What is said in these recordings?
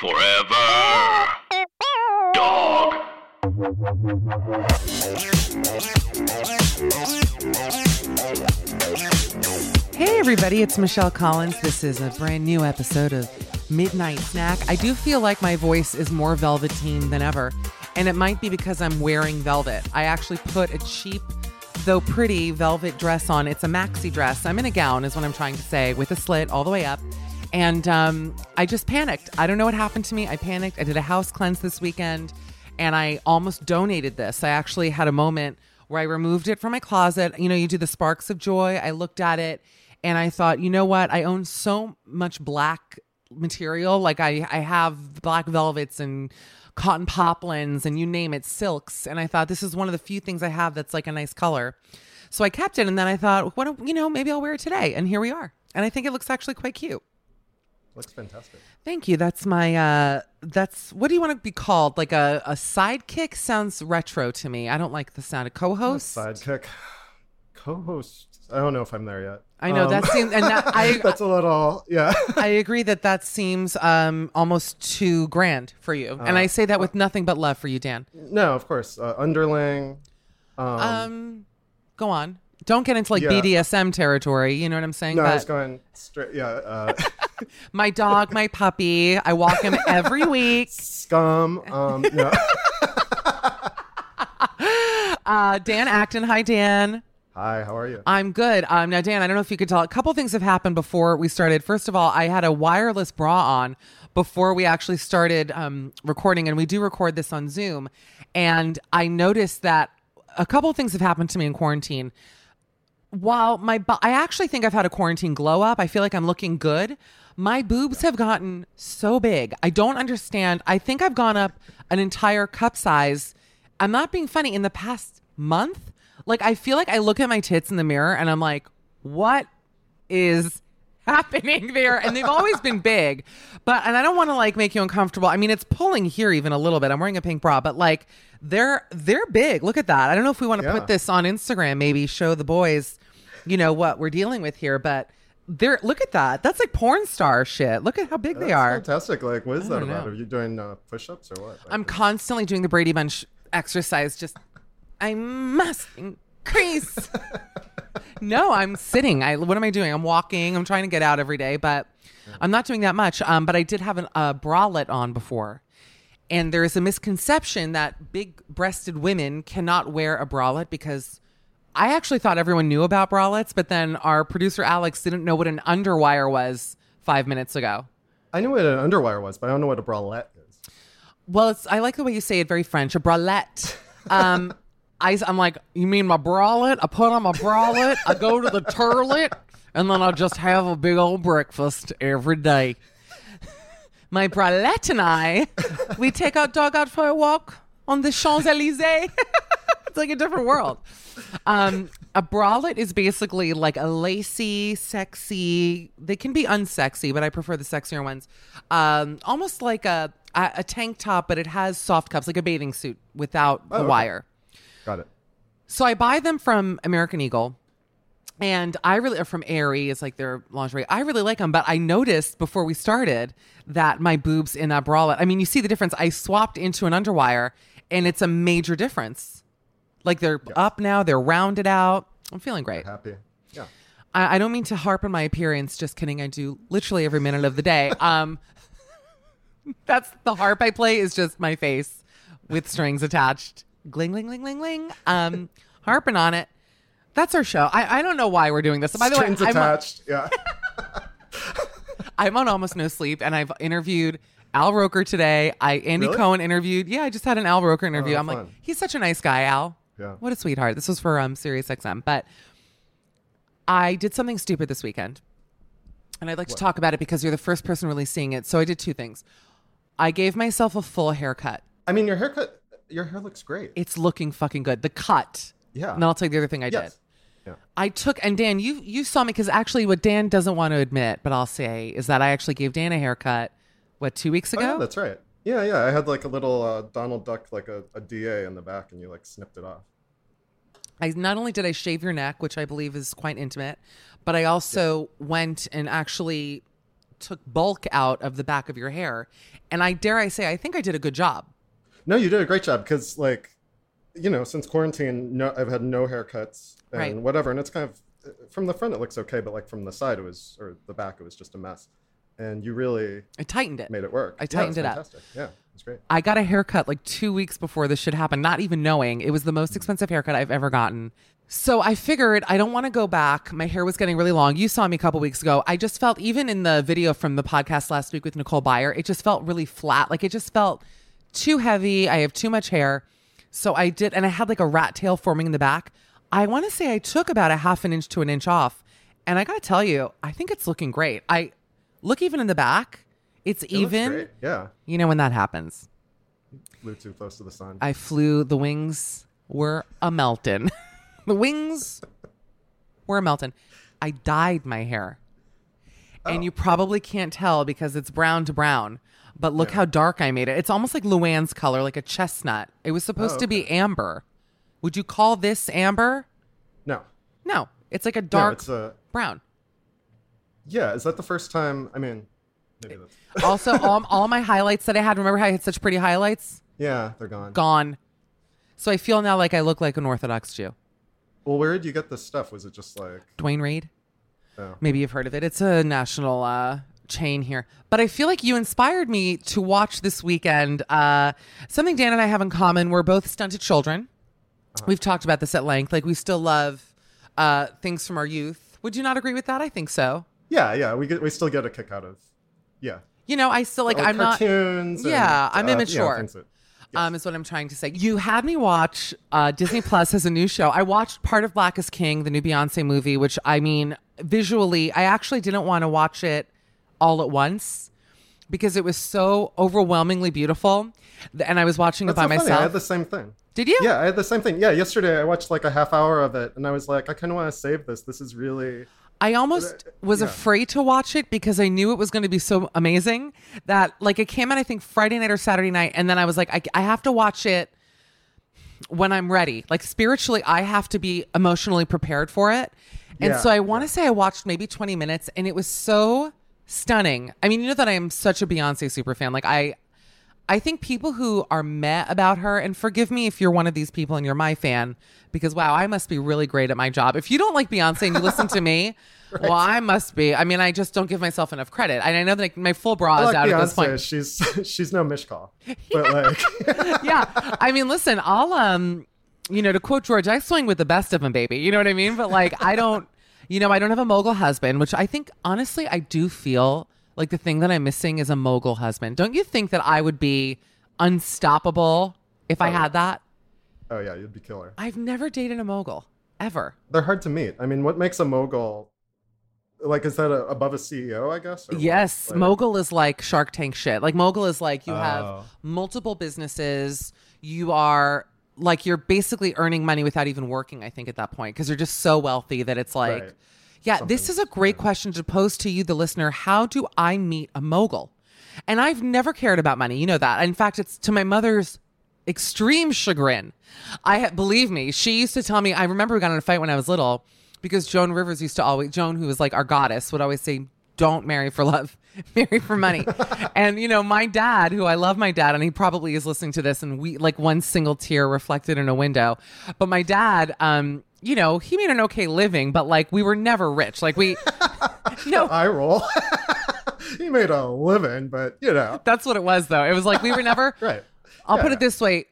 Forever. Dog. Hey, everybody, it's Michelle Collins. This is a brand new episode of Midnight Snack. I do feel like my voice is more velveteen than ever, and it might be because I'm wearing velvet. I actually put a cheap, though pretty, velvet dress on. It's a maxi dress. I'm in a gown, is what I'm trying to say, with a slit all the way up. And um, I just panicked. I don't know what happened to me. I panicked. I did a house cleanse this weekend, and I almost donated this. I actually had a moment where I removed it from my closet. You know, you do the sparks of joy. I looked at it and I thought, you know what? I own so much black material. Like I, I have black velvets and cotton poplins and you name it, silks. And I thought this is one of the few things I have that's like a nice color. So I kept it. And then I thought, what, you know, maybe I'll wear it today. And here we are. And I think it looks actually quite cute. Looks fantastic. Thank you. That's my uh that's what do you want to be called? Like a, a sidekick sounds retro to me. I don't like the sound of co-host. Sidekick. Co-host. I don't know if I'm there yet. I know Um, that seems and that, I that's a little yeah. I agree that that seems um almost too grand for you. and I say that with nothing but love for you, Dan. no, of course. Uh, underling. Um, Um go on. Don't get into like Yeah. BDSM territory, you know what I'm saying? no, I was going straight. Yeah. Uh, my dog, my puppy, I walk him every week. scum. Um, no. Uh Dan Acton, hi Dan. Hi. How are you? I'm good. Um, now, Dan, I don't know if you could tell. A couple things have happened before we started. First of all, I had a wireless bra on before we actually started um, recording, and we do record this on Zoom. And I noticed that a couple things have happened to me in quarantine. While my, bo- I actually think I've had a quarantine glow up. I feel like I'm looking good. My boobs have gotten so big. I don't understand. I think I've gone up an entire cup size. I'm not being funny. In the past month, like I feel like I look at my tits in the mirror and I'm like, what is happening there? And they've always been big, but and I don't want to like make you uncomfortable. I mean, it's pulling here even a little bit. I'm wearing a pink bra, but like they're they're big. Look at that. I don't know if we want to Yeah. put this on Instagram, maybe show the boys, you know what we're dealing with here, but They're look at that. That's like porn star shit. Look at how big they That's are. fantastic. Like, what is that about? know. Are you doing uh, push-ups or what? Like, I'm constantly doing the Brady Bunch exercise. Just I must increase. no, I'm sitting. I what am I doing? I'm walking. I'm trying to get out every day, but I'm not doing that much. Um, but I did have an, a bralette on before, and there is a misconception that big-breasted women cannot wear a bralette because. I actually thought everyone knew about bralettes, but then our producer Alex didn't know what an underwire was five minutes ago. I knew what an underwire was, but I don't know what a bralette is. Well, it's I like the way you say it, very French. A bralette. Um, I, I'm like, you mean my bralette? I put on my bralette. I go to the toilet, and then I just have a big old breakfast every day. My bralette and I, we take our dog out for a walk on the Champs Elysees. it's like a different world. Um, a bralette is basically like a lacy, sexy. They can be unsexy, but I prefer the sexier ones. Um, almost like a, a a tank top, but it has soft cups, like a bathing suit without the okay. wire. Got it. So I buy them from American Eagle. And I really from Aerie. It's like their lingerie. I really like them, but I noticed before we started that my boobs in that bralette. I mean, you see the difference. I swapped into an underwire, and it's a major difference. Like they're up now, they're rounded out. I'm feeling great. Happy. Yeah. I, I don't mean to harp on my appearance. Just kidding. I do literally every minute of the day. Um, that's the harp I play is just my face with strings attached. Gling, gling, gling, gling, gling. Um, harping on it. That's our show. I, I don't know why we're doing this. By the way, Strings I'm, attached. yeah. I'm on almost no sleep, and I've interviewed Al Roker today. I Andy Really? Cohen interviewed. Yeah, I just had an Al Roker interview. Oh, I'm like, he's such a nice guy, Al. Yeah. What a sweetheart. This was for um Sirius XM, but I did something stupid this weekend. And I'd like to talk about it because you're the first person really seeing it. So I did two things. I gave myself a full haircut. I mean, your haircut, your hair looks great. It's looking fucking good. The cut. Yeah. And I'll tell you the other thing I Yes. did. Yeah. I took and Dan, you you saw me because actually what Dan doesn't want to admit, but I'll say is that I actually gave Dan a haircut. What two weeks Oh, ago? yeah, that's right. Yeah, yeah. I had like a little uh, Donald Duck, like a, a DA in the back, and you like snipped it off. I not only did I shave your neck, which I believe is quite intimate, but I also went and actually took bulk out of the back of your hair. And I dare I say, I think I did a good job. No, you did a great job because, like, you know, since quarantine, no, I've had no haircuts and Right. whatever, and it's kind of from the front it looks okay, but like from the side it was or the back it was just a mess. And you really I tightened it. made it work. I tightened was it up. fantastic. Yeah, it was great. I got a haircut like two weeks before this should happen, not even knowing it was the most expensive haircut I've ever gotten. So I figured I don't want to go back. My hair was getting really long. You saw me a couple weeks ago. I just felt, even in the video from the podcast last week with Nicole Byer, it just felt really flat. Like it just felt too heavy. I have too much hair. So I did, and I had like a rat tail forming in the back. I want to say I took about a half an inch to an inch off. And I got to tell you, I think it's looking great. I look even in the back, it's It even. Yeah, You know when that happens. flew too close to the sun. I flew. The wings were a melting. the wings were a melting. I dyed my hair, Oh. and you probably can't tell because it's brown to brown. But look how dark I made it. It's almost like Luann's color, like a chestnut. It was supposed Oh, to be amber. Would you call this amber? no, No, it's like a no, dark it's a brown. Yeah. Is that the first time? I mean, maybe that's Also, all, all my highlights that I had. Remember how I had such pretty highlights? yeah. They're gone. Gone. So I feel now like I look like an Orthodox Jew. Well, where did you get this stuff? Was it just like? Duane Reade. Oh. Maybe you've heard of it. It's a national uh, chain here. But I feel like you inspired me to watch this weekend uh, something Dan and I have in common. We're both stunted children. We've talked about this at length. Like we still love uh, things from our youth. Would you not agree with that? I think so. Yeah, yeah. We get we still get a kick out of. Yeah. You know, I still like. Like I'm not. cartoons. and, Yeah, I'm uh, immature. that- Um, is what I'm trying to say. You had me watch uh, Disney Plus has a new show. I watched part of Black is King, the new Beyonce movie, which I mean, visually, I actually didn't want to watch it all at once because it was so overwhelmingly beautiful. And I was watching That's it by so funny. I had the same thing. Did you? Yeah, I had the same thing. Yeah, yesterday I watched like a half hour of it, and I was like, I kind of want to save this. This is really. I almost uh, was yeah. afraid to watch it because I knew it was going to be so amazing that like it came out I think Friday night or Saturday night and then I was like I, I have to watch it when I'm ready. Like spiritually, I have to be emotionally prepared for it. And Yeah, so I want to say I watched maybe 20 minutes and it was so stunning. I mean, you know that I am such a Beyonce super fan. Like I I think people who are meh about her, and forgive me if you're one of these people and you're my fan, because wow, I must be really great at my job. If you don't like Beyonce and you listen to me, well, I must be. I mean, I just don't give myself enough credit. And I know that like, my full bra is out at this point. She's she's no Mishka, but like yeah. I mean, listen, I'll um, you know, to quote George, I swing with the best of them, baby. You know what I mean? But like, I don't, you know, I don't have a mogul husband, which I think honestly, I do feel like the thing that I'm missing is a mogul husband. Don't you think that I would be unstoppable if I Oh. had that? oh yeah, you'd be killer. I've never dated a mogul ever. They're hard to meet. I mean, what makes a mogul? Like, is that a, above a CEO? I guess. Yes, Like- mogul is like Shark Tank shit. Like mogul is like you Oh. have multiple businesses. You are like you're basically earning money without even working. I think at that point because you're just so wealthy that it's like, Right. Yeah. This is a great question to pose to you, the listener. How do I meet a mogul? And I've never cared about money. You know that. In fact, it's to my mother's extreme chagrin. I believe me, she used to tell me. I remember we got in a fight when I was little because Joan Rivers used to always Joan, who was like our goddess, would always say, "Don't marry for love, marry for money." and you know, my dad, who I love, my dad, and he probably is listening to this, and we like one single tear reflected in a window. But my dad, um, you know, he made an okay living, but like we were never rich. Like we, no, I roll. he made a living, but you know, that's what it was though. It was like we were never right. I'll put it this way.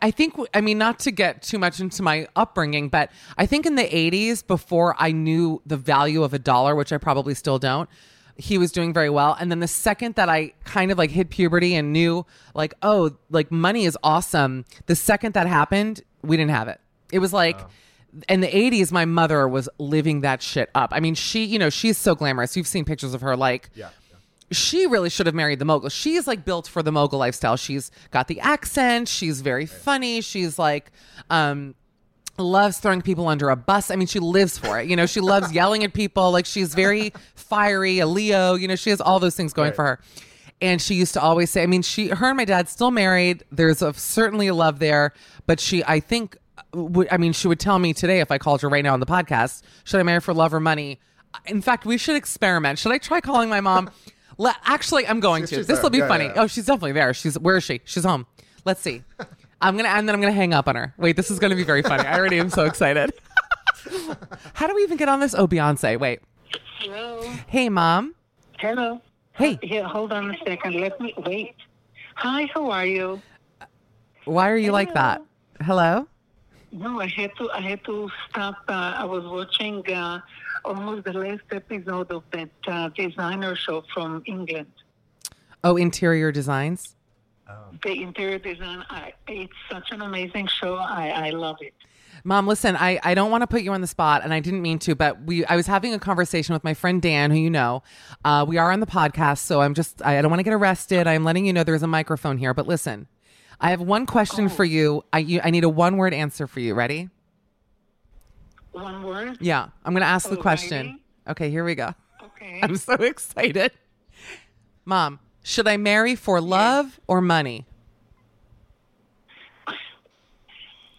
I think, I mean, not to get too much into my upbringing, but I think in the 80s, before I knew the value of a dollar, which I probably still don't, he was doing very well. And then the second that I kind of like hit puberty and knew, like, oh, like money is awesome, the second that happened, we didn't have it. It was like, in the 80s, my mother was living that shit up. I mean, she, you know, she's so glamorous. You've seen pictures of her, like, Yeah. she really should have married the mogul. she's like built for the mogul lifestyle. She's got the accent. She's very funny. She's like, um, loves throwing people under a bus. I mean, she lives for it. You know, she loves yelling at people. Like she's very fiery, a Leo. You know, she has all those things going Right. for her. And she used to always say, I mean, she, her and my dad still married. There's a, certainly a love there, but she, I think, would, I mean, she would tell me today if I called her right now on the podcast, should I marry for love or money? In fact, we should experiment. Should I try calling my mom? Let, actually, I'm going She's- to. she's This will be Yeah, funny. yeah. Oh, she's definitely there. She's where is she? She's home. Let's see. I'm gonna and then I'm gonna hang up on her. Wait, this is gonna be very funny. I already am so excited. How do we even get on this? Oh, Beyonce. Wait. Hello. Hey, mom. Hello. Hey. Here, hold on a second. Let me wait. Hi, how are you? Why are you like that? Hello. No, I had to. I had to stop. Uh, I was watching uh, almost the last episode of that uh, designer show from England. Oh, interior designs. The interior design. I, it's such an amazing show. I, I love it. Mom, listen, I, I don't want to put you on the spot, and I didn't mean to, but we I was having a conversation with my friend Dan, who you know. Uh, we are on the podcast, so I'm just I, I don't want to get arrested. I'm letting you know there's a microphone here, but listen, I have one question for oh. you. I you, I need a one word answer for you. Ready? One word. Yeah, I'm gonna ask the Alrighty. question. Okay, here we go. Okay. I'm so excited. Mom, should I marry for love or money?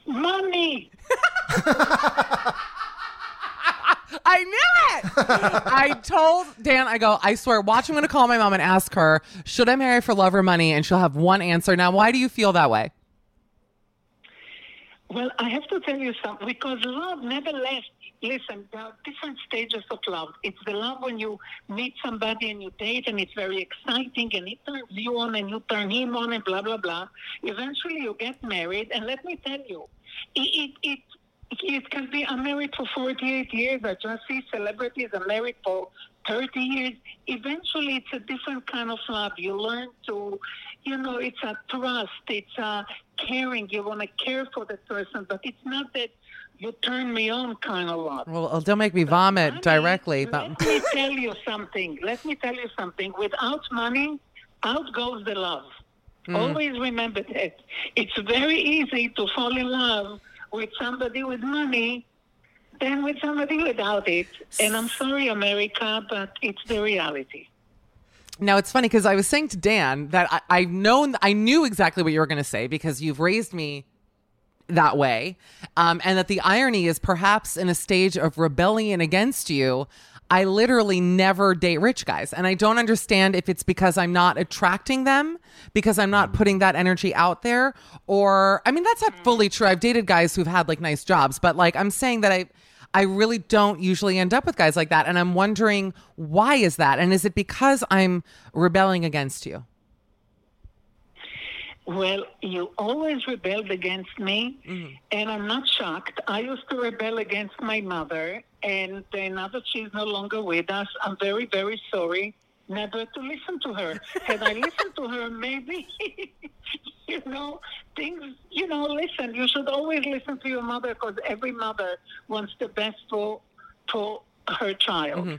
Money. I knew it. I told Dan, I go, I swear, watch, I'm going to call my mom and ask her, should I marry for love or money? And she'll have one answer. Now, why do you feel that way? Well, I have to tell you something because love never lasts. Listen, there are different stages of love. It's the love when you meet somebody and you date and it's very exciting and he turns you on and you turn him on and blah, blah, blah. Eventually you get married and let me tell you, it, it, it it can be, I'm married for 48 years. I just see celebrities are married for 30 years. Eventually, it's a different kind of love. You learn to, you know, it's a trust, it's a caring. You want to care for the person, but it's not that you turn me on kind of love. Well, don't make me vomit Money, directly. But Let me tell you something. Let me tell you something. Without money, out goes the love. Hmm. Always remember that. It's very easy to fall in love with somebody with money than with somebody without it. And I'm sorry, America, but it's the reality. now it's funny because I was saying to Dan that I, I've known, I knew exactly what you were going to say because you've raised me that way. Um, and that the irony is perhaps in a stage of rebellion against you. I literally never date rich guys. And I don't understand if it's because I'm not attracting them, because I'm not putting that energy out there, or I mean, that's not fully true. I've dated guys who've had like nice jobs, but like I'm saying that I. I really don't usually end up with guys like that. And I'm wondering why is that? And is it because I'm rebelling against you? Well, you always rebelled against me, mm-hmm. and I'm not shocked. I used to rebel against my mother, and now that she's no longer with us, I'm very, very sorry never to listen to her. Had I listened to her, maybe, you know, things, you know, listen, you should always listen to your mother because every mother wants the best for, for her child. Mm-hmm.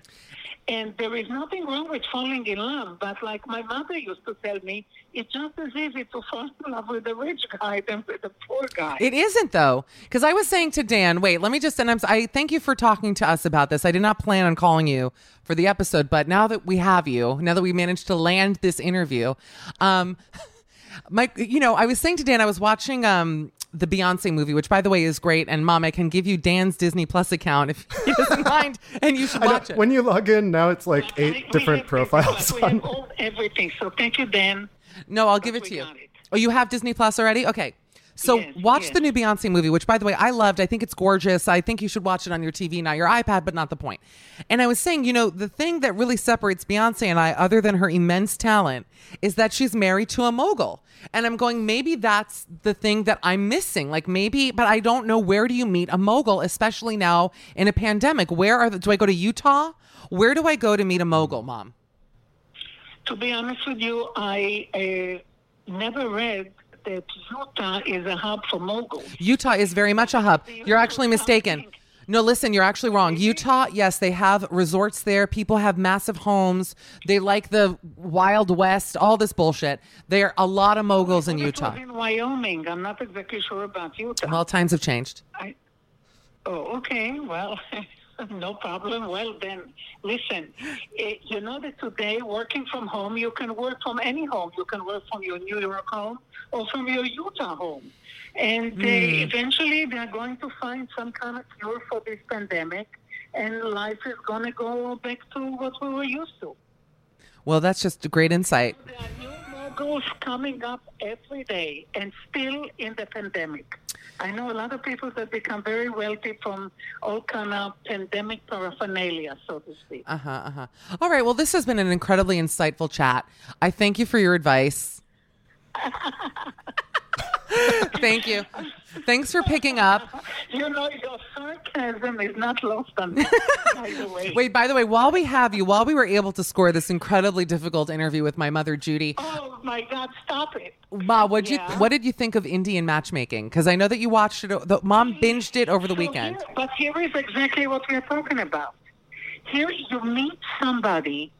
And there is nothing wrong with falling in love, but like my mother used to tell me, it's just as easy to fall in love with a rich guy than with a poor guy. It isn't though, because I was saying to Dan, wait, let me just, and I'm, I thank you for talking to us about this. I did not plan on calling you for the episode, but now that we have you, now that we managed to land this interview, um, my, you know, I was saying to Dan, I was watching, um, the Beyonce movie, which by the way is great. And mom, I can give you Dan's Disney Plus account if he doesn't mind, and you should I know, watch it. when you log in now, it's like We eight have different Disney profiles. Plus. We on have all, everything. So thank you, Dan. No, I'll give it to you. it. Oh, you have Disney Plus already? Okay. So Yes, watch yes. the new Beyonce movie, which by the way I loved. I think it's gorgeous. I think you should watch it on your TV, not your iPad, but not the point. And I was saying, you know, the thing that really separates Beyonce and I, other than her immense talent, is that she's married to a mogul. And I'm going, maybe that's the thing that I'm missing. Like maybe, but I don't know where do you meet a mogul, especially now in a pandemic. Where are the, do I go to Utah? Where do I go to meet a mogul, mom? To be honest with you, I uh, never read that Utah is a hub for moguls. Utah is very much a hub. You're actually mistaken. No, listen, you're actually wrong. Utah, yes, they have resorts there. People have massive homes. They like the Wild West, all this bullshit. There are a lot of moguls in Utah. in Wyoming. I'm not exactly sure about Utah. Well, times have changed. I, oh, okay. Well, no problem. Well, then, listen. eh, you know that today, working from home, you can work from any home. You can work from your New York home or from your Utah home. And they, eventually, they're going to find some kind of cure for this pandemic, and life is going to go back to what we were used to. Well, that's just a great insight. There are new moguls coming up every day, and still in the pandemic. I know a lot of people that become very wealthy from all kind of pandemic paraphernalia, so to speak. Uh huh. Uh huh. All right. Well, this has been an incredibly insightful chat. I thank you for your advice. thank you. Thanks for picking up. You know, your sarcasm is not lost on me, by the way. Wait, by the way, while we have you, while we were able to score this incredibly difficult interview with my mother, Judy, Oh my God! Stop it. Ma, what you what did you think of Indian matchmaking? Because I know that you watched it. The mom binged it over the So weekend. here- but here is exactly what we're talking about. Here you meet somebody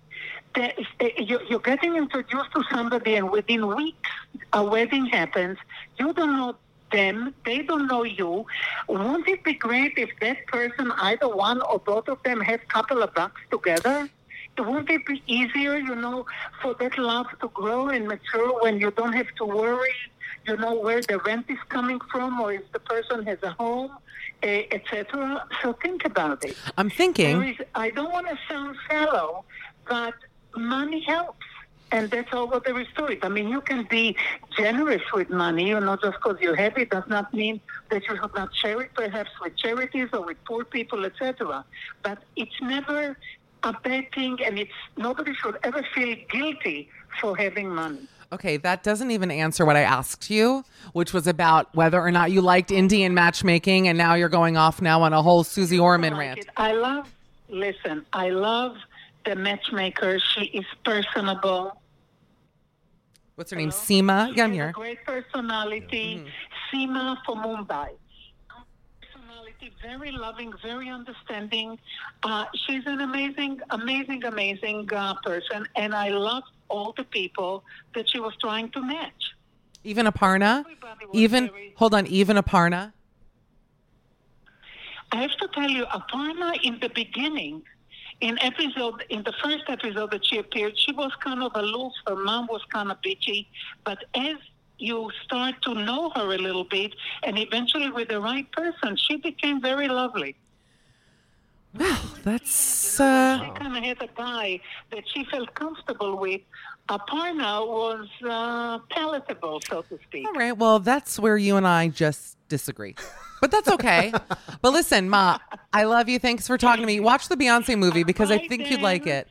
that is, uh, you- you're getting introduced to somebody, and within weeks, a wedding happens. You don't know them, they don't know you. Wouldn't it be great if that person, either one or both of them, have a couple of bucks together? Wouldn't it be easier, you know, for that love to grow and mature when you don't have to worry, you know, where the rent is coming from or if the person has a home, eh, etc. So think about it. I'm thinking. is, I don't want to sound shallow, but money helps. And that's all what there is to it. I mean, you can be generous with money, you know, just because you have it does not mean that you should not share it, perhaps with charities or with poor people, etc. But it's never a bad thing, and it's nobody should ever feel guilty for having money. Okay, that doesn't even answer what I asked you, which was about whether or not you liked Indian matchmaking, and now you're going off now on a whole Susie Orman like rant. it. I love, listen, I love the matchmaker. She is personable. What's her name? Sima. Yeah, I'm here. great personality. Sima from Mumbai. Personality, very loving, very understanding. Uh, she's an amazing, amazing, amazing uh, person, and I love all the people that she was trying to match. Even Aparna. Even very- hold on. Even Aparna. I have to tell you, Aparna in the beginning, in episode, in the first episode that she appeared, she was kind of aloof. Her mom was kind of bitchy, but as you start to know her a little bit, and eventually, with the right person, she became very lovely. Well, that's uh, She kind of had a guy that she felt comfortable with. Aparna was uh, palatable, so to speak. all right. Well, that's where you and I just disagree. But that's okay. but listen, Ma, I love you. Thanks for talking to me. Watch the Beyonce movie because I think you'd like it.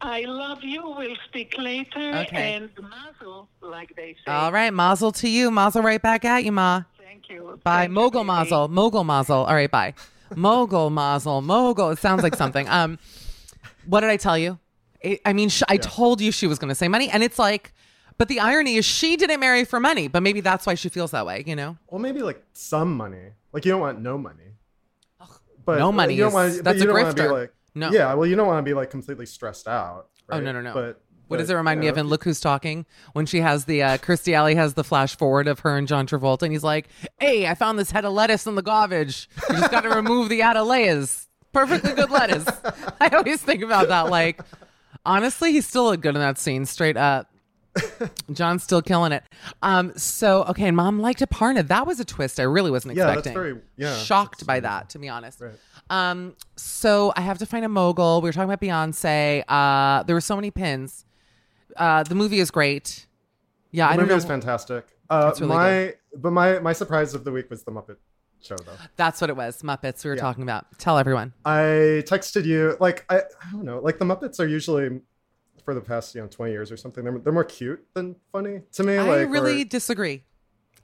I love you. We'll speak later. Okay. And mazel, like they say. All right, Mazel to you. Mazel right back at you, Ma. Thank you. Bye. Thank you, Mogul baby. Mazel. Mogul Mazel. All right, bye. Mogul Mazel. Mogul. It sounds like something. Um, what did I tell you? I I mean, sh- I told you she was going to say money, and it's like, but the irony is she didn't marry for money, but maybe that's why she feels that way. You know? Well, maybe like some money. Like you don't want no money. But no money You don't want, that's you a don't wanna be grifter. like, No. Yeah. Well, you don't want to be like completely stressed out. Oh no no no. But what does it remind me of? In Look Who's Talking when she has the uh, Kirstie Alley has the flash forward of her and John Travolta, and he's like, "Hey, I found this head of lettuce in the garbage. You just got to remove the outer layers. Perfectly good lettuce." I always think about that. Like, honestly, he's still look good in that scene. Straight up. John's still killing it. Um, so okay, and mom liked Aparna. That was a twist I really wasn't expecting. Yeah, that's very- yeah, Shocked by that, to be honest. Right. Um, so I have to find a mogul. We were talking about Beyonce. Uh, there were so many pins. Uh, the movie is great. Yeah, The I movie know. was fantastic. Uh, really my but my my surprise of the week was the Muppet Show though. That's what it was. Muppets. We were Yeah. talking about. Tell everyone. I texted you like I, I don't know like the Muppets are usually for the past you know 20 years or something they're, they're more cute than funny to me. I like really or- disagree.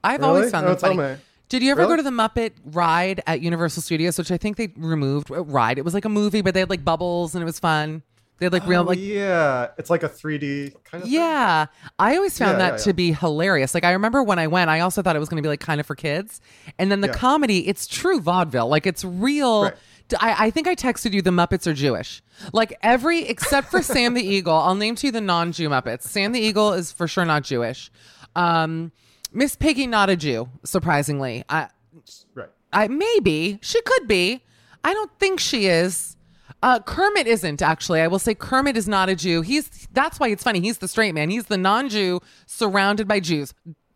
I've Really? always found No, them tell funny. me. Did you ever go to the Muppet ride at Universal Studios, which I think they removed? uh, Ride. It was like a movie, but they had like bubbles and it was fun. They had like real Oh, like yeah, it's like a 3D kind of. thing. Yeah, I always found Yeah, that yeah, to be hilarious. Like I remember when I went, I also thought it was going to be like kind of for kids, and then the Yeah. comedy, it's true vaudeville. Like it's real. Right. I, I think I texted you the Muppets are Jewish. Like every except for Sam the Eagle, I'll name to you the non-Jew Muppets. Sam the Eagle is for sure not Jewish. Um, Miss Piggy not a Jew, surprisingly. I, Right. I maybe she could be. I don't think she is. Uh, Kermit isn't actually. I will say Kermit is not a Jew. He's that's why it's funny. He's the straight man. He's the non-Jew surrounded by Jews.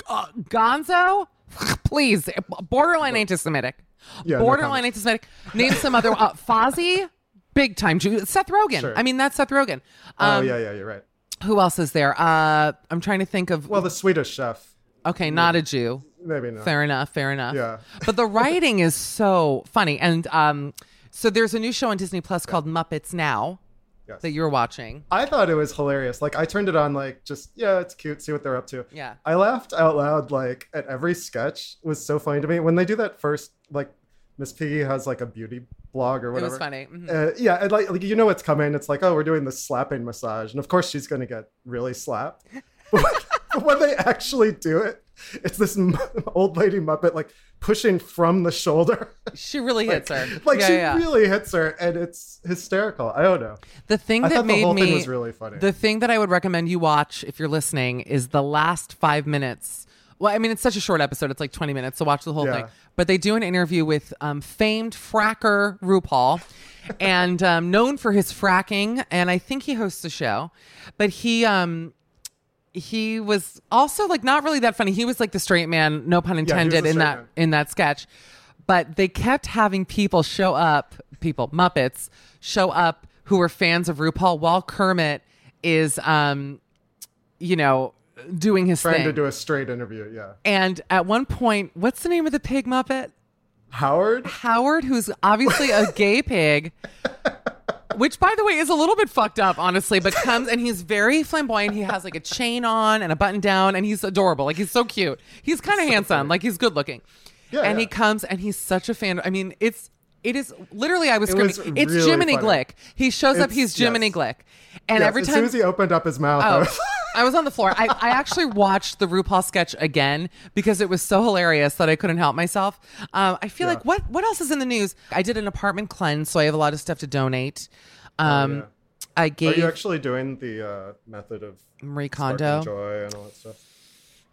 Uh, Gonzo, please, borderline anti-Semitic. Yeah, borderline comment. anti-Semitic. Name some other. Uh, Fozzie, big time Jew. Seth Rogen. Sure. I mean, that's Seth Rogen. oh Um, yeah, yeah, you're right. Who else is there? Uh, I'm trying to think of. Well, the Swedish chef, okay, not a Jew. maybe not. Fair enough. Fair enough. Yeah. but the writing is so funny, and um, so there's a new show on Disney Plus called Muppets Now Yes. that you're watching. I thought it was hilarious. Like I turned it on, like just yeah, it's cute. See what they're up to. Yeah. I laughed out loud. Like at every sketch was so funny to me when they do that first. Like Miss Piggy has like a beauty blog or whatever. It was funny. Mhm. Uh, yeah, and like, like you know what's coming. It's like, oh, we're doing the slapping massage, and of course she's gonna get really slapped. But when they actually do it, it's this m- old lady Muppet like pushing from the shoulder. She really hits her. like yeah, she yeah. really hits her, and it's hysterical. I don't know. The thing I that the made whole me thing was really funny. The thing that I would recommend you watch if you're listening is the last five minutes. Well, I mean, it's such a short episode; it's like 20 minutes, so watch the whole Yeah. thing. But they do an interview with um, famed fracker RuPaul, and um, known for his fracking, and I think he hosts a show. But he um, he was also like not really that funny. He was like the straight man, no pun intended, the in that man. in that sketch. But they kept having people show up, people Muppets show up who were fans of RuPaul, while Kermit is, um, you know, doing his Trying thing. to do a straight interview. Yeah, and at one point, what's the name of the pig Muppet? Howard. Howard, who's obviously a gay pig. Which, by the way, is a little bit fucked up, honestly, but comes and he's very flamboyant. He has like a chain on and a button down, and he's adorable. Like, he's so cute. He's kind of handsome. Like, he's good looking. Yeah, and he comes and he's such a fan. I mean, it's. It is literally, I was It screaming. was it's really Jiminy funny. Glick. He shows up. He's Jiminy yes. Glick, and Yes, every as time soon as he opened up his mouth, Oh, I was on the floor. I, I actually watched the RuPaul sketch again because it was so hilarious that I couldn't help myself. Um, I feel Yeah. like what what else is in the news? I did an apartment cleanse, so I have a lot of stuff to donate. Um, Oh, yeah. I Are you actually doing the uh, method of Marie Kondo. joy and all that stuff?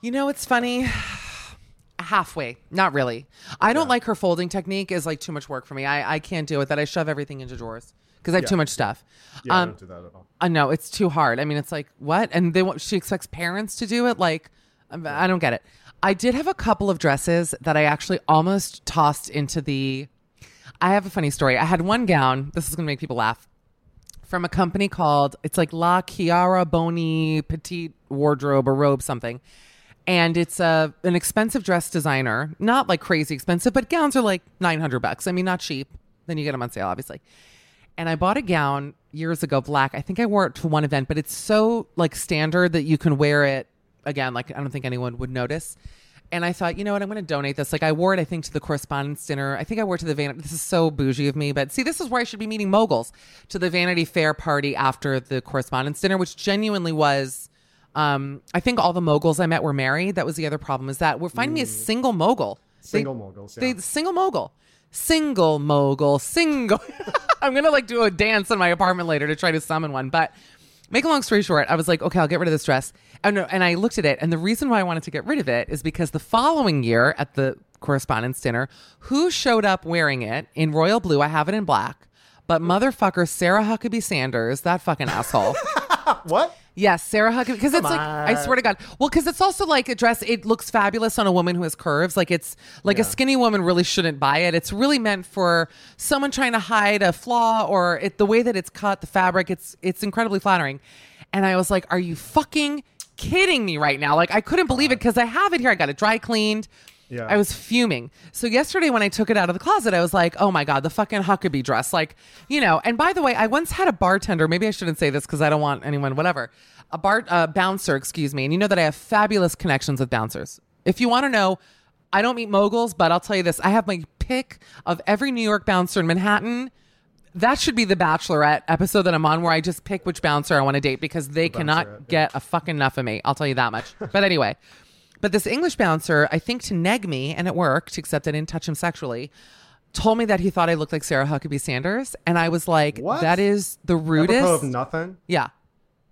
You know, it's funny. Halfway, not really. I don't like her folding technique. Is like too much work for me. I I can't deal with that. I shove everything into drawers because I have Yeah. too much stuff. Yeah, I Um, don't do that at all. Uh, no, it's too hard. I mean, it's like what? And they want she expects parents to do it. Like, I don't get it. I did have a couple of dresses that I actually almost tossed into the. I have a funny story. I had one gown. This is going to make people laugh. From a company called it's like La Chiara Boni Petite Wardrobe or Robe something, and it's a an expensive dress designer. Not like crazy expensive, but gowns are like nine hundred bucks. I mean, not cheap. Then you get them on sale, obviously. And I bought a gown years ago, black. I think I wore it to one event, but it's so like standard that you can wear it again. Like I don't think anyone would notice. And I thought, you know what, I'm going to donate this. Like I wore it, I think, to the correspondence dinner. I think I wore it to the Vanity. This is so bougie of me, but see, this is where I should be meeting moguls to the Vanity Fair party after the correspondence dinner, which genuinely was. Um, I think all the moguls I met were married. That was the other problem. Is that we're finding me a single mogul. Single They- moguls. Yeah. they single mogul, single mogul, single. I'm gonna like do a dance in my apartment later to try to summon one. But make a long story short, I was like, okay, I'll get rid of this dress. Oh, and, and I looked at it, and the reason why I wanted to get rid of it is because the following year at the correspondence dinner, who showed up wearing it in royal blue? I have it in black. But motherfucker, Sarah Huckabee Sanders, that fucking asshole. what? Yes, Sarah Huckabee. Because it's like, I swear to God. Well, because it's also like a dress. It looks fabulous on a woman who has curves. Like it's like a skinny woman really shouldn't buy it. It's really meant for someone trying to hide a flaw or it, the way that it's cut, the fabric. It's it's incredibly flattering. And I was like, are you fucking kidding me right now? Like I couldn't believe it because I have it here. I got it dry cleaned. Yeah. I was fuming. So yesterday when I took it out of the closet, I was like, "Oh my god, the fucking Huckabee dress!" Like, you know. And by the way, I once had a bartender. Maybe I shouldn't say this because I don't want anyone, whatever. A bar uh, bouncer, excuse me. And you know that I have fabulous connections with bouncers. If you want to know, I don't meet moguls, but I'll tell you this: I have my pick of every New York bouncer in Manhattan. That should be the Bachelorette episode that I'm on, where I just pick which bouncer I want to date because they cannot Bachelorette, get a fucking enough of me. I'll tell you that much. but anyway, but this English bouncer, I think to neg me, and it worked, except I didn't touch him sexually, told me that he thought I looked like Sarah Huckabee Sanders. And I was like, What? that is the Apropos rudest. of nothing. yeah.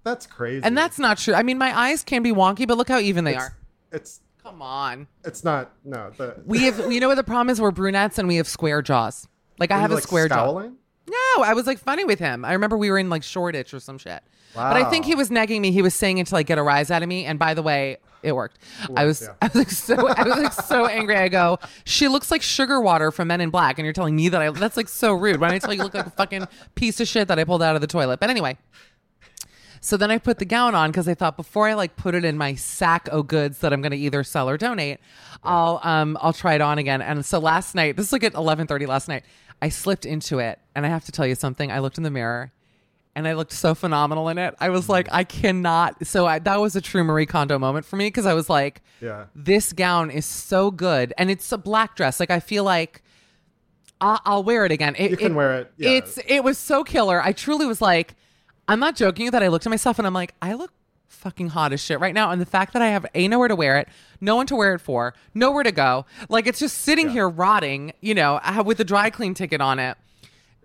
That's crazy. And that's not true. I mean, my eyes can be wonky, but look how even they it's, are. it's Come on. it's not no the We have, you know what the problem is? We're brunettes and we have square jaws. Like I have you, a like, square jaw. No, I was like funny with him. I remember we were in like Shoreditch or some shit. Wow. But I think he was negging me. He was saying it to like get a rise out of me. And by the way, it worked. I was yeah. I was like so I was like so angry. I go, she looks like sugar water from Men in Black, and you're telling me that I that's like so rude. Why don't I tell you you look like a fucking piece of shit that I pulled out of the toilet? But anyway. So then I put the gown on because I thought before I like put it in my sack of goods that I'm going to either sell or donate, I'll um I'll try it on again. And so last night, this is like at 11:30 last night, I slipped into it, and I have to tell you something. I looked in the mirror, and I looked so phenomenal in it. I was like, mm-hmm. I cannot. So I, that was a true Marie Kondo moment for me because I was like, Yeah. this gown is so good, and it's a black dress. Like I feel like. I'll, I'll wear it again. It, You can wear it, yeah. It's it was so killer. I truly was like, I'm not joking that I looked at myself and I'm like, I look fucking hot as shit right now. And the fact that I have a nowhere to wear it, no one to wear it for, nowhere to go, like it's just sitting here rotting, you know, with a dry clean ticket on it,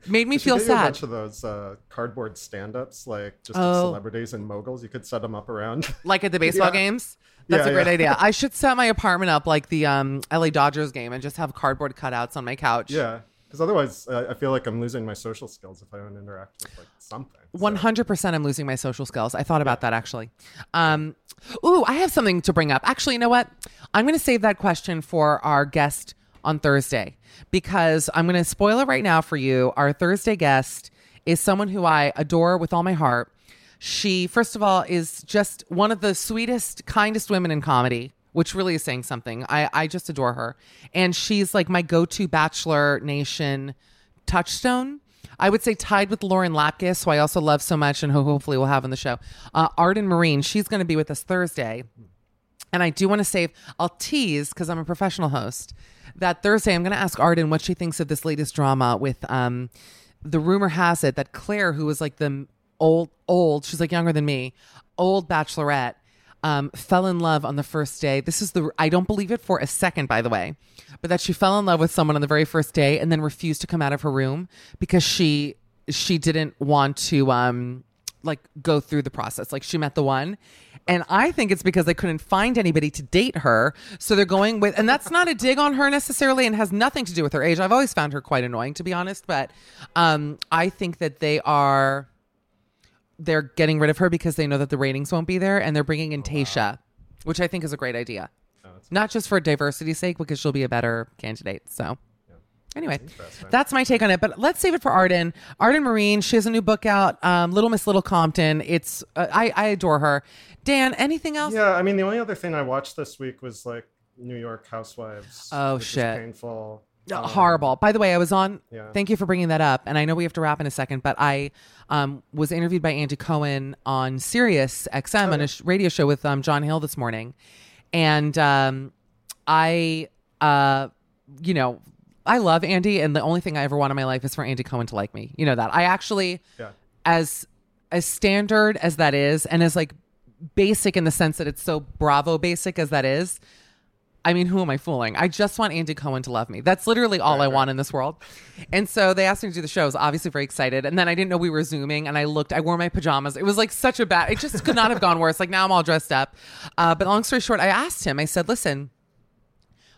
made me feel you a sad. bunch of those uh, cardboard stand-ups, like just Oh. celebrities and moguls. You could set them up around. like at the baseball Yeah. games. That's Yeah, a great yeah. idea. I should set my apartment up like the um, LA Dodgers game and just have cardboard cutouts on my couch. yeah, because otherwise, uh, I feel like I'm losing my social skills if I don't interact with like something. One hundred percent, I'm losing my social skills. I thought about that actually. Um, ooh, I have something to bring up. Actually, you know what? I'm going to save that question for our guest on Thursday because I'm going to spoil it right now for you. Our Thursday guest is someone who I adore with all my heart. She, first of all, is just one of the sweetest, kindest women in comedy, which really is saying something. I, I just adore her. And she's like my go to Bachelor Nation touchstone. I would say tied with Lauren Lapkus, who I also love so much and who hopefully we'll have on the show. Uh, Arden Myrin, she's going to be with us Thursday. And I do want to save, I'll tease because I'm a professional host, that Thursday I'm going to ask Arden what she thinks of this latest drama with um, the rumor has it that Claire, who was like the old, old, she's like younger than me, old bachelorette, um, fell in love on the first day. This is the, I don't believe it for a second, by the way, but that she fell in love with someone on the very first day and then refused to come out of her room because she, she didn't want to, um, like go through the process. Like she met the one. And I think it's because they couldn't find anybody to date her. So they're going with, and that's not a dig on her necessarily and has nothing to do with her age. I've always found her quite annoying, to be honest. But um, I think that they are, they're getting rid of her because they know that the ratings won't be there and they're bringing in Tayshia. which I think is a great idea. Not just for diversity's sake, because she'll be a better candidate. So. Anyway, that's my take on it. But let's save it for Arden. Arden Myrin, she has a new book out, um, Little Miss Little Compton. It's uh, I, I adore her. Dan, anything else? Yeah, I mean, the only other thing I watched this week was like New York Housewives. Oh, shit. painful. Uh, Um, horrible. By the way, I was on. Yeah. Thank you for bringing that up. And I know we have to wrap in a second, but I um, was interviewed by Andy Cohen on Sirius XM on a sh- radio show with um, John Hill this morning, and um, I, uh, you know, I love Andy, and the only thing I ever want in my life is for Andy Cohen to like me. You know that. I actually, Yeah. as as standard as that is, and as like basic in the sense that it's so Bravo basic as that is. I mean, who am I fooling? I just want Andy Cohen to love me. That's literally all I want in this world. And so they asked me to do the show. I was obviously very excited. And then I didn't know we were Zooming and I looked, I wore my pajamas. It was like such a bad, it just could not have gone worse. Like now I'm all dressed up. Uh, but long story short, I asked him, I said, listen,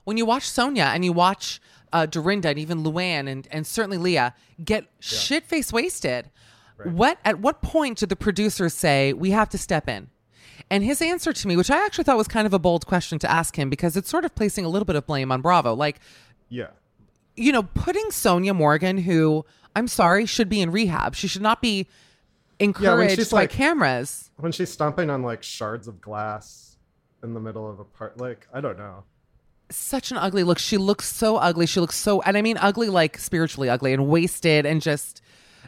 when you watch Sonja and you watch uh, Dorinda and even Luann and, and certainly Leah get shit face wasted, what at what point did the producers say we have to step in? And his answer to me, which I actually thought was kind of a bold question to ask him because it's sort of placing a little bit of blame on Bravo. Like, Yeah. you know, putting Sonja Morgan, who I'm sorry, should be in rehab. She should not be encouraged she's by like- cameras. When she's stomping on like shards of glass in the middle of a part, like, I don't know. Such an ugly look. She looks so ugly. She looks so, and I mean ugly, like spiritually ugly and wasted and just.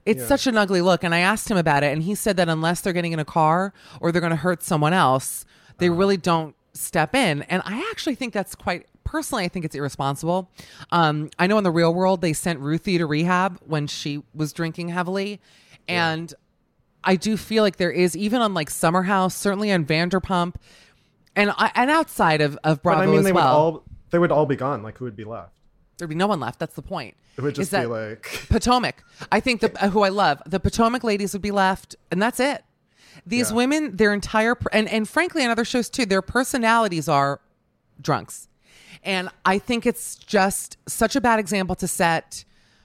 It's such an ugly look. And I asked him about it, and he said that unless they're getting in a car or they're going to hurt someone else, they really don't step in. And I actually think that's quite personally. I think it's irresponsible. Um, I know in the real world they sent Ruthie to rehab when she was drinking heavily, and I do feel like there is even on like Summer House, certainly on Vanderpump, and and outside of of Bravo but I mean, as they well. would all they would all be gone. Like, who would be left? There'd be no one left. That's the point. It would just be like, Potomac. I think the uh, who I love, the Potomac ladies would be left, and that's it. These Yeah. women, their entire per- and and frankly, on other shows too, their personalities are drunks, and I think it's just such a bad example to set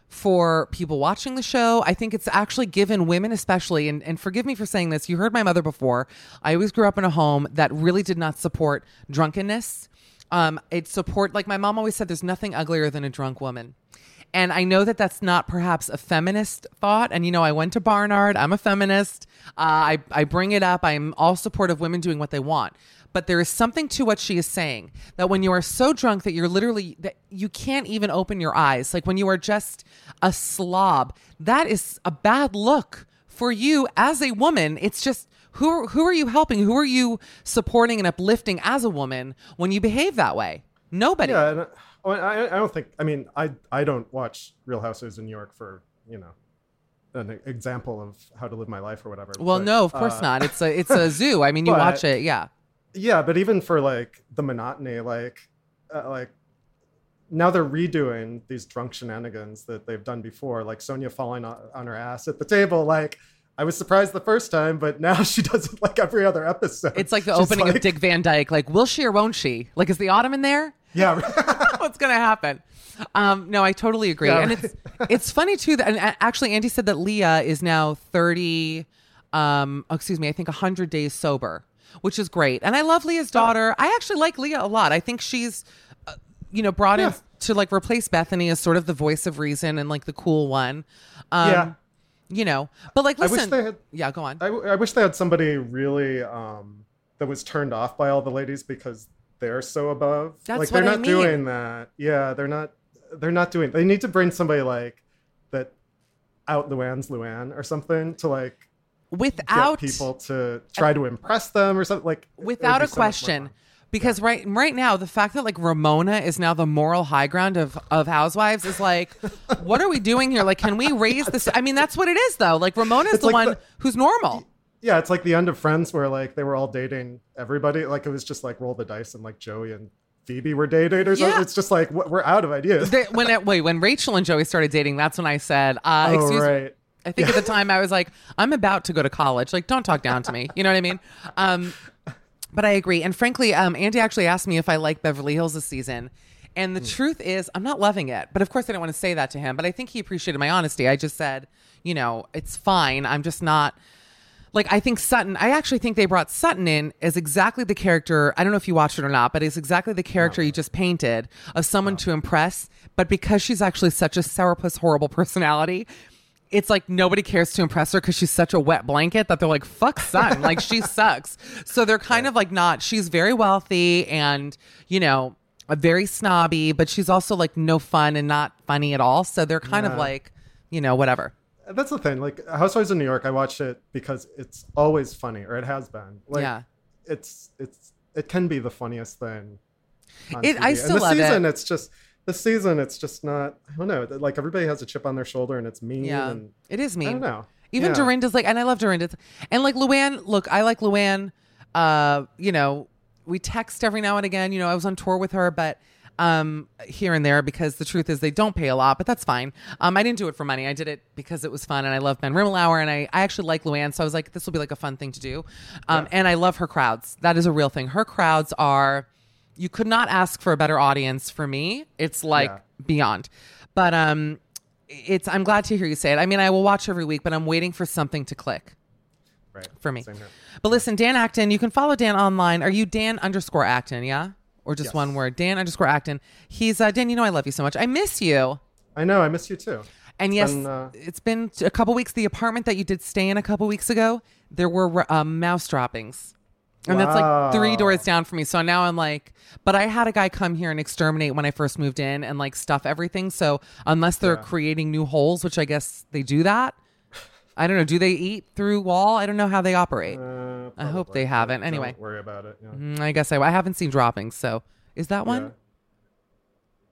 for people watching the show. I think it's actually given women, especially, and, and forgive me for saying this, you heard my mother before. I always grew up in a home that really did not support drunkenness. Um, it support, like my mom always said, there's nothing uglier than a drunk woman. And I know that that's not perhaps a feminist thought. And, you know, I went to Barnard. I'm a feminist. Uh, I, I bring it up. I'm all support of women doing what they want. But there is something to what she is saying that when you are so drunk that you're literally, that you can't even open your eyes, like when you are just a slob, that is a bad look for you as a woman. It's just, who, who are you helping? Who are you supporting and uplifting as a woman when you behave that way? Nobody. yeah. Uh, I, I don't think. I mean, I I don't watch Real Housewives in New York for you know an example of how to live my life or whatever. Well, but, no, of course uh, not. It's a it's a zoo. I mean, you but- watch it, yeah. Yeah, but even for like the monotony, like uh, like now they're redoing these drunk shenanigans that they've done before, like Sonja falling on, on her ass at the table. Like I was surprised the first time, but now she does it like every other episode. It's like the She's opening of Dick Van Dyke. Like, will she or won't she? Like, is the ottoman there? Yeah, What's gonna happen? Um, no, I totally agree, Yeah. and it's it's funny too that and actually Andy said that Leah is now thirty. Um, oh, excuse me, I think hundred days sober, which is great, and I love Leah's daughter. I actually like Leah a lot. I think she's, uh, you know, brought in to like replace Bethany as sort of the voice of reason and like the cool one. Um, Yeah. You know, but like, I wish listen, they had- yeah, go on. I, I wish they had somebody really um, that was turned off by all the ladies because they're so above. That's like they're what I not mean. doing that. Yeah, they're not. They're not doing. They need to bring somebody like that out Luann's Luann or something to like Without get people to try to impress them or something like without a so question. Because right right now the fact that like ramona is now the moral high ground of of housewives is like what are we doing here like can we raise this i mean that's what it is though like ramona is the like one the- who's normal Yeah, it's like the end of Friends where like they were all dating everybody. Like it was just like roll the dice and like Joey and Phoebe were dating or something. Yeah. It's just like we're out of ideas. They- when it, wait when rachel and joey started dating that's when i said uh oh excuse me right. I think at the time I was like, I'm about to go to college. Like, don't talk down to me. You know what I mean? Um, but I agree. And frankly, um, Andy actually asked me if I like Beverly Hills this season. And the truth is, I'm not loving it. But of course, I didn't want to say that to him. But I think he appreciated my honesty. I just said, you know, it's fine. I'm just not. like I think Sutton, I actually think they brought Sutton in as exactly the character. I don't know if you watched it or not, but it's exactly the character you just painted of someone to impress. But because she's actually such a sourpuss, horrible personality, it's like nobody cares to impress her because she's such a wet blanket that they're like, fuck Sutton. like she sucks. So they're kind of like not, she's very wealthy and, you know, very snobby, but she's also like no fun and not funny at all. So they're kind of like, you know, whatever. That's the thing. Like Housewives of New York, I watched it because it's always funny, or it has been. Like, Yeah. It's it's it can be the funniest thing. It- I TV. still and the love it. it's just the season. It's just not. I don't know. Like everybody has a chip on their shoulder, and it's mean. Yeah, and it is mean. I don't know. Even Yeah. Dorinda's like, and I love Dorinda, and like Luann. Look, I like Luann. Uh, you know, we text every now and again. You know, I was on tour with her, but um, here and there because the truth is they don't pay a lot, but that's fine. Um, I didn't do it for money. I did it because it was fun, and I love Ben Rimalower, and I I actually like Luann, so I was like, this will be like a fun thing to do. Um, and I love her crowds. That is a real thing. Her crowds are. You could not ask for a better audience for me. It's like Yeah. beyond. But um it's I'm glad to hear you say it. I mean, I will watch every week, but I'm waiting for something to click Right. for me. But listen, Dan Acton, you can follow Dan online. Are you Dan underscore Acton, yeah? Or just Yes. one word? Dan underscore Acton. He's uh Dan, you know I love you so much. I miss you. I know. I miss you too. And yes, been, uh, it's been a couple weeks. The apartment that you did stay in a couple weeks ago, there were uh, mouse droppings. And that's like three doors down from me. So now I'm like, but I had a guy come here and exterminate when I first moved in and like stuff everything. So unless they're Yeah. creating new holes, which I guess they do that, I don't know. Do they eat through wall? I don't know how they operate. Uh, I hope they haven't. Don't Anyway. worry about it. Yeah. Mm, I guess I, I haven't seen droppings. So is that one?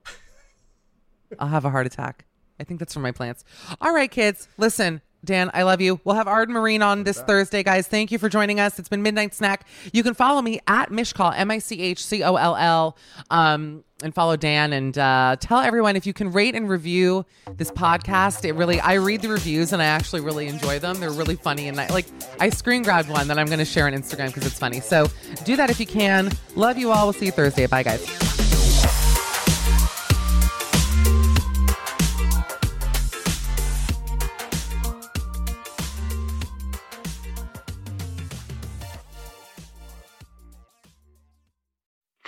I'll have a heart attack. I think that's from my plants. All right, kids. Listen, Dan, I love you. We'll have Arden Myrin on this Thursday, guys. Thank you for joining us. It's been Midnight Snack. You can follow me at Michcoll, M I C H C O L L, um, and follow Dan and uh, tell everyone if you can rate and review this podcast. It really, I read the reviews and I actually really enjoy them. They're really funny and I, like I screen grabbed one that I'm going to share on Instagram because it's funny. So do that if you can. Love you all. We'll see you Thursday. Bye, guys.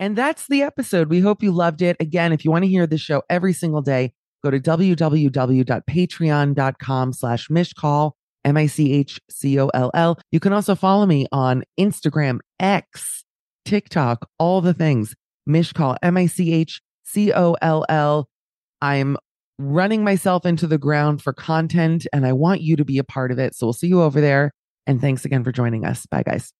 And that's the episode. We hope you loved it. Again, if you want to hear the show every single day, go to www.patreon.com slash michcoll, M-I-C-H-C-O-L-L. You can also follow me on Instagram, X, TikTok, all the things. Michcoll, M-I-C-H-C-O-L-L. I'm running myself into the ground for content and I want you to be a part of it. So we'll see you over there. And thanks again for joining us. Bye, guys.